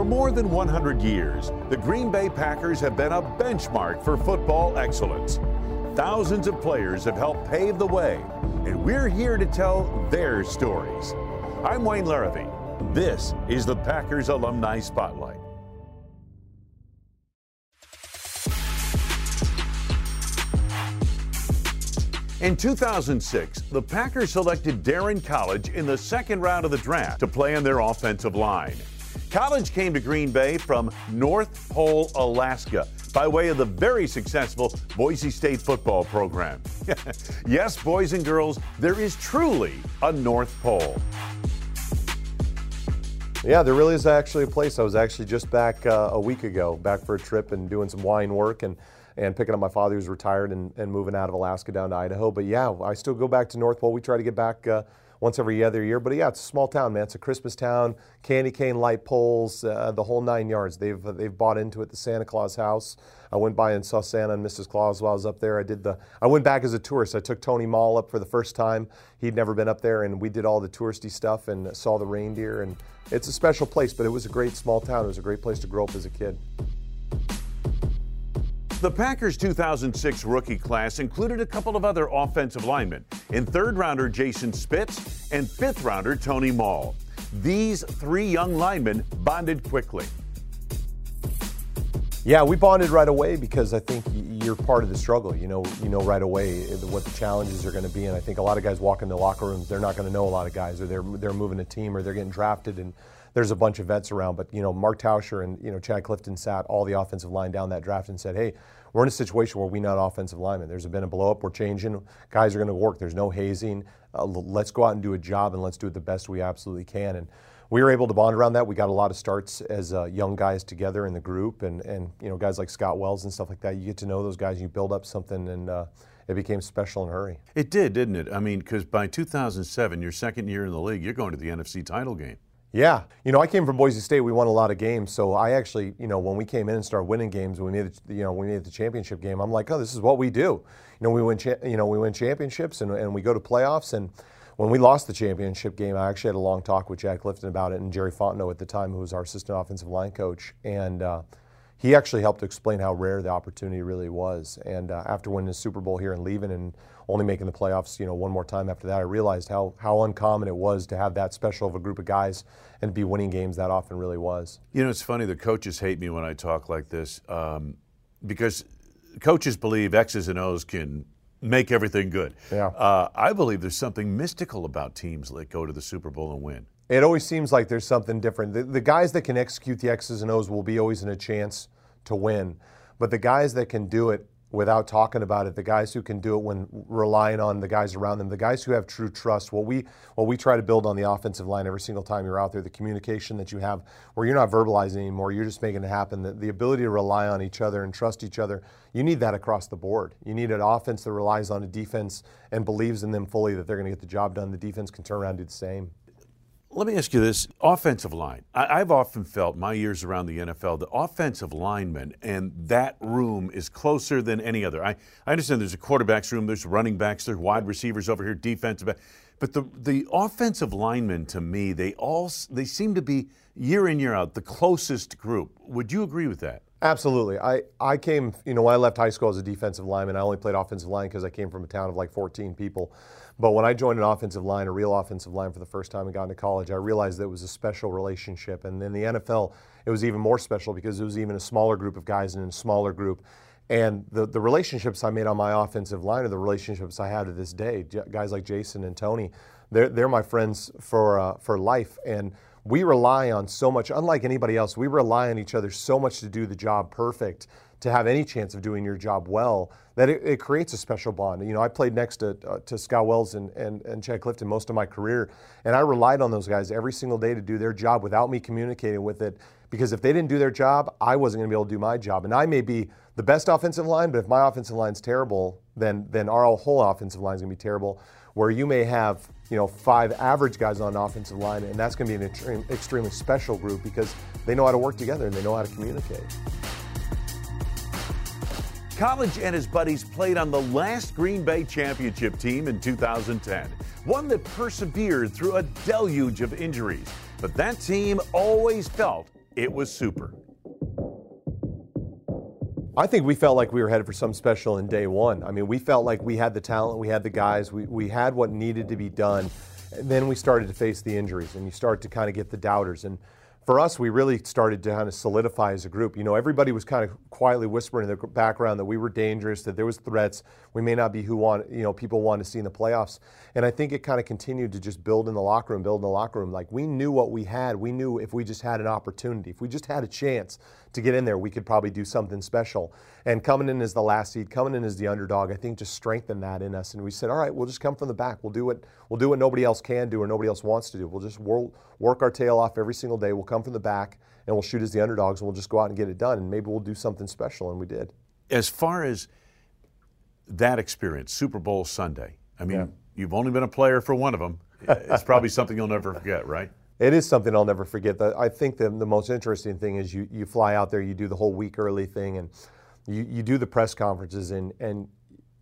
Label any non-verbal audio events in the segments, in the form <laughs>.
For more than 100 years, the Green Bay Packers have been a benchmark for football excellence. Thousands of players have helped pave the way, and we're here to tell their stories. I'm Wayne Larrivee. This is the Packers Alumni Spotlight. In 2006, the Packers selected Daryn Colledge in the second round of the draft to play on their offensive line. Colledge came to Green Bay from North Pole, Alaska, by way of the very successful Boise State football program. <laughs> yes, boys and girls, there is truly a North Pole. Yeah, there really is actually a place. I was actually just back uh, a week ago, back for a trip and doing some wine work and and picking up my father who's retired and, and moving out of Alaska down to Idaho. But yeah, I still go back to North Pole. We try to get back uh, once every other year. But yeah, it's a small town, man. It's a Christmas town, candy cane light poles, uh, the whole nine yards. They've uh, they've bought into it. The Santa Claus house. I went by and saw Santa and Mrs. Claus while I was up there. I did the. I went back as a tourist. I took Tony Moll up for the first time. He'd never been up there, and we did all the touristy stuff and saw the reindeer. And it's a special place, but it was a great small town. It was a great place to grow up as a kid. The Packers' 2006 rookie class included a couple of other offensive linemen in third rounder Jason Spitz and fifth rounder Tony Moll. These three young linemen bonded quickly. Yeah, we bonded right away because I think you're part of the struggle. You know, you know right away what the challenges are going to be, and I think a lot of guys walk in the locker rooms. They're not going to know a lot of guys, or they're they're moving a team, or they're getting drafted, and there's a bunch of vets around, but you know, Mark Tauscher and you know Chad Clifton sat all the offensive line down that draft and said, "Hey, we're in a situation where we not offensive linemen. There's been a blow up. We're changing. Guys are going to work. There's no hazing. Uh, let's go out and do a job, and let's do it the best we absolutely can." And we were able to bond around that. We got a lot of starts as uh, young guys together in the group, and and you know guys like Scott Wells and stuff like that. You get to know those guys. You build up something, and uh, it became special in a hurry. It did, didn't it? I mean, because by 2007, your second year in the league, you're going to the NFC title game. Yeah, you know, I came from Boise State. We won a lot of games, so I actually, you know, when we came in and started winning games, we made it, you know, we made the championship game. I'm like, oh, this is what we do. You know, we win, cha- you know, we win championships and, and we go to playoffs. And when we lost the championship game, I actually had a long talk with Jack Clifton about it and Jerry Fontenot at the time, who was our assistant offensive line coach, and uh, he actually helped explain how rare the opportunity really was. And uh, after winning the Super Bowl here and leaving and only making the playoffs, you know, one more time after that, I realized how how uncommon it was to have that special of a group of guys and be winning games that often really was. You know, it's funny. The coaches hate me when I talk like this um, because coaches believe X's and O's can make everything good. Yeah. Uh, I believe there's something mystical about teams that go to the Super Bowl and win. It always seems like there's something different. The, the guys that can execute the X's and O's will be always in a chance to win. But the guys that can do it without talking about it, the guys who can do it when relying on the guys around them, the guys who have true trust. What we what we try to build on the offensive line every single time you're out there, the communication that you have, where you're not verbalizing anymore, you're just making it happen. The, the ability to rely on each other and trust each other. You need that across the board. You need an offense that relies on a defense and believes in them fully that they're going to get the job done. The defense can turn around and do the same. Let me ask you this offensive line. I, have often felt my years around the NFL, the offensive lineman and that room is closer than any other. I, I understand there's a quarterback's room, there's running backs, there's wide receivers over here, defensive. But the, the offensive linemen, to me, they all they seem to be year in, year out, the closest group. Would you agree with that? Absolutely. I, I came, you know, when I left high school as a defensive lineman, I only played offensive line because I came from a town of like 14 people. But when I joined an offensive line, a real offensive line for the first time and got into college, I realized that it was a special relationship. And in the NFL, it was even more special because it was even a smaller group of guys and in a smaller group. And the, the relationships I made on my offensive line are the relationships I have to this day. Guys like Jason and Tony, they're, they're my friends for, uh, for life. And we rely on so much, unlike anybody else, we rely on each other so much to do the job perfect, to have any chance of doing your job well, that it, it creates a special bond. You know, I played next to, uh, to Scott Wells and, and, and Chad Clifton most of my career, and I relied on those guys every single day to do their job without me communicating with it. Because if they didn't do their job, I wasn't going to be able to do my job. And I may be the best offensive line, but if my offensive line's terrible, then then our whole offensive line is going to be terrible. Where you may have you know, five average guys on offensive line, and that's going to be an extreme, extremely special group because they know how to work together and they know how to communicate. Colledge and his buddies played on the last Green Bay championship team in 2010, one that persevered through a deluge of injuries. But that team always felt it was super. I think we felt like we were headed for something special in day one. I mean, we felt like we had the talent, we had the guys, we, we had what needed to be done. And then we started to face the injuries, and you start to kind of get the doubters. And for us, we really started to kind of solidify as a group. You know, everybody was kind of quietly whispering in the background that we were dangerous, that there was threats. We may not be who want, you know, people want to see in the playoffs. And I think it kind of continued to just build in the locker room, build in the locker room. Like we knew what we had. We knew if we just had an opportunity, if we just had a chance to get in there, we could probably do something special. And coming in as the last seed, coming in as the underdog, I think just strengthened that in us. And we said, all right, we'll just come from the back. We'll do what we'll do what nobody else can do or nobody else wants to do. We'll just work our tail off every single day. We'll come from the back and we'll shoot as the underdogs and we'll just go out and get it done. And maybe we'll do something special. And we did. As far as that experience, Super Bowl Sunday, I mean, yeah. you've only been a player for one of them. It's probably something you'll never forget, right? It is something I'll never forget. I think the, the most interesting thing is you, you fly out there, you do the whole week early thing, and you, you do the press conferences, and, and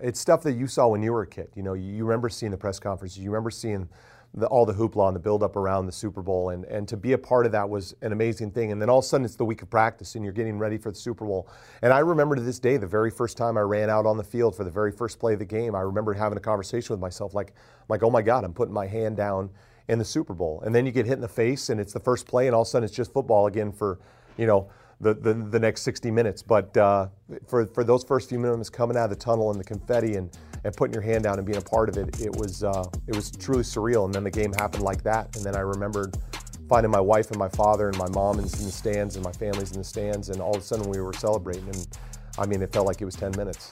it's stuff that you saw when you were a kid. You know, you, you remember seeing the press conferences, you remember seeing the, all the hoopla and the buildup around the Super Bowl, and, and to be a part of that was an amazing thing. And then all of a sudden, it's the week of practice, and you're getting ready for the Super Bowl. And I remember to this day, the very first time I ran out on the field for the very first play of the game, I remember having a conversation with myself, like, like, oh my God, I'm putting my hand down in the Super Bowl. And then you get hit in the face, and it's the first play, and all of a sudden it's just football again for, you know, the, the, the next 60 minutes. But uh, for, for those first few minutes coming out of the tunnel and the confetti and, and putting your hand down and being a part of it, it was, uh, it was truly surreal. And then the game happened like that. And then I remembered finding my wife and my father and my mom in the stands and my family's in the stands. And all of a sudden we were celebrating. And I mean, it felt like it was 10 minutes.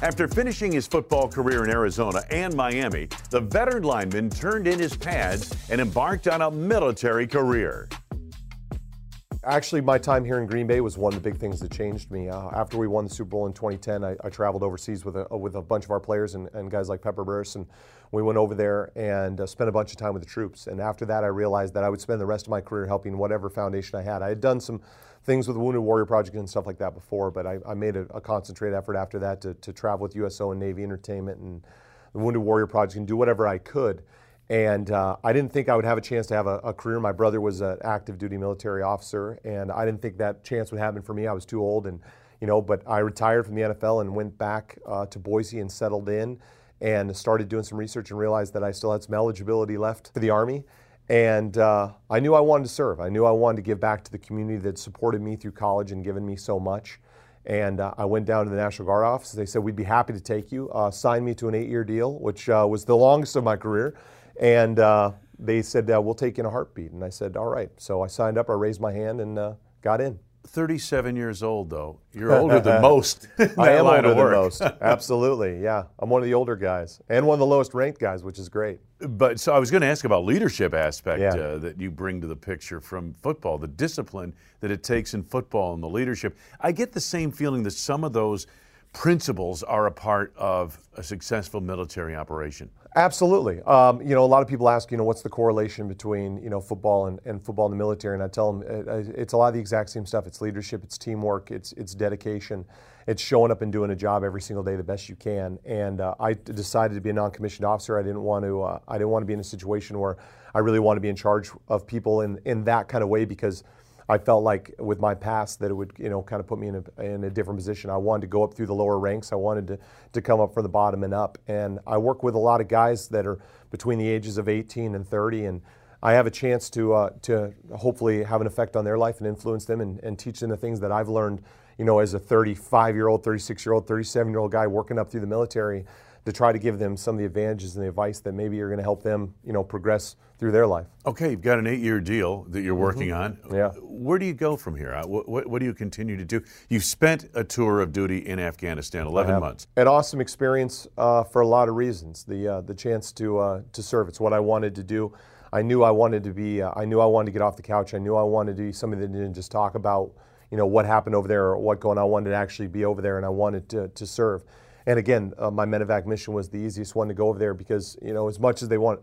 After finishing his football career in Arizona and Miami, the veteran lineman turned in his pads and embarked on a military career. Actually, my time here in Green Bay was one of the big things that changed me. Uh, after we won the Super Bowl in 2010, I, I traveled overseas with a, with a bunch of our players and, and guys like Pepper Burruss, and we went over there and uh, spent a bunch of time with the troops. And after that, I realized that I would spend the rest of my career helping whatever foundation I had. I had done some things with the Wounded Warrior Project and stuff like that before, but I, I made a, a concentrated effort after that to, to travel with USO and Navy Entertainment and the Wounded Warrior Project and do whatever I could. And uh, I didn't think I would have a chance to have a, a, career. My brother was an active duty military officer, and I didn't think that chance would happen for me. I was too old, and you know. But I retired from the NFL and went back uh, to Boise and settled in, and started doing some research and realized that I still had some eligibility left for the Army. And uh, I knew I wanted to serve. I knew I wanted to give back to the community that supported me through college and given me so much. And uh, I went down to the National Guard office. They said, We'd be happy to take you. Uh, signed me to an eight year deal, which uh, was the longest of my career. And uh, they said, uh, We'll take in a heartbeat. And I said, All right. So I signed up, I raised my hand, and got in. 37 years old, though. You're older than <laughs> most. I am older than most. Absolutely, yeah. I'm one of the older guys and one of the lowest ranked guys, which is great. But so I was going to ask about leadership aspect yeah. uh, that you bring to the picture from football, the discipline that it takes in football and the leadership. I get the same feeling that some of those principles are a part of a successful military operation. Absolutely. Um, you know, a lot of people ask, you know, what's the correlation between, you know, football and, and football in the military? And I tell them uh, uh, it's a lot of the exact same stuff. It's leadership, it's teamwork, it's, it's dedication, it's showing up and doing a job every single day the best you can. And uh, I decided to be a non-commissioned officer. I didn't want to, uh, I didn't want to be in a situation where I really want to be in charge of people in, in that kind of way because – I felt like with my past that it would, you know, kind of put me in a, in a different position. I wanted to go up through the lower ranks. I wanted to, to come up from the bottom and up. And I work with a lot of guys that are between the ages of 18 and 30. And I have a chance to, uh, to hopefully have an effect on their life and influence them and, and teach them the things that I've learned, you know, as a 35 year old, 36 year old, 37 year old guy working up through the military to try to give them some of the advantages and the advice that maybe are going to help them, you know, progress through their life. Okay, you've got an eight-year deal that you're working mm-hmm. on. Yeah. Where do you go from here? What, what, what, do you continue to do? You've spent a tour of duty in Afghanistan, 11 months. An awesome experience uh, for a lot of reasons. The uh, the chance to uh, to serve. It's what I wanted to do. I knew I wanted to be. Uh, I knew I wanted to get off the couch. I knew I wanted to be somebody that didn't just talk about you know what happened over there or what going on. I wanted to actually be over there, and I wanted to, to serve. And again, uh, my medevac mission was the easiest one to go over there because, you know, as much as they want,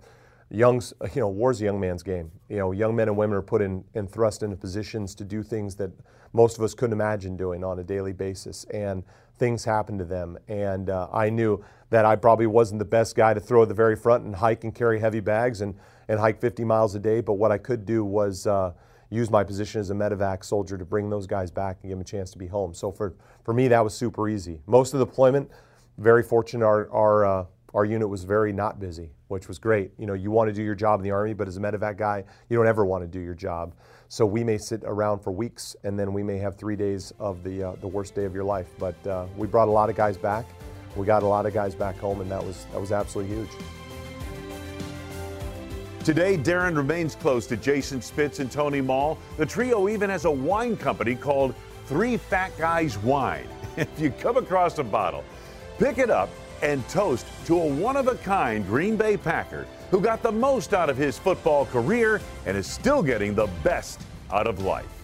young, you know, war's a young man's game. You know, young men and women are put in and thrust into positions to do things that most of us couldn't imagine doing on a daily basis. And things happen to them. And uh, I knew that I probably wasn't the best guy to throw at the very front and hike and carry heavy bags and, and hike 50 miles a day. But what I could do was uh, use my position as a medevac soldier to bring those guys back and give them a chance to be home. So for, for me, that was super easy. Most of the deployment, very fortunate, our, our, uh, our unit was very not busy, which was great. You know, you want to do your job in the Army, but as a medevac guy, you don't ever want to do your job. So we may sit around for weeks, and then we may have three days of the, uh, the worst day of your life. But uh, we brought a lot of guys back. We got a lot of guys back home, and that was, that was absolutely huge. Today, Daryn remains close to Jason Spitz and Tony Moll. The trio even has a wine company called Three Fat Guys Wine. <laughs> If you come across a bottle, pick it up and toast to a one of a kind Green Bay Packer who got the most out of his football career and is still getting the best out of life.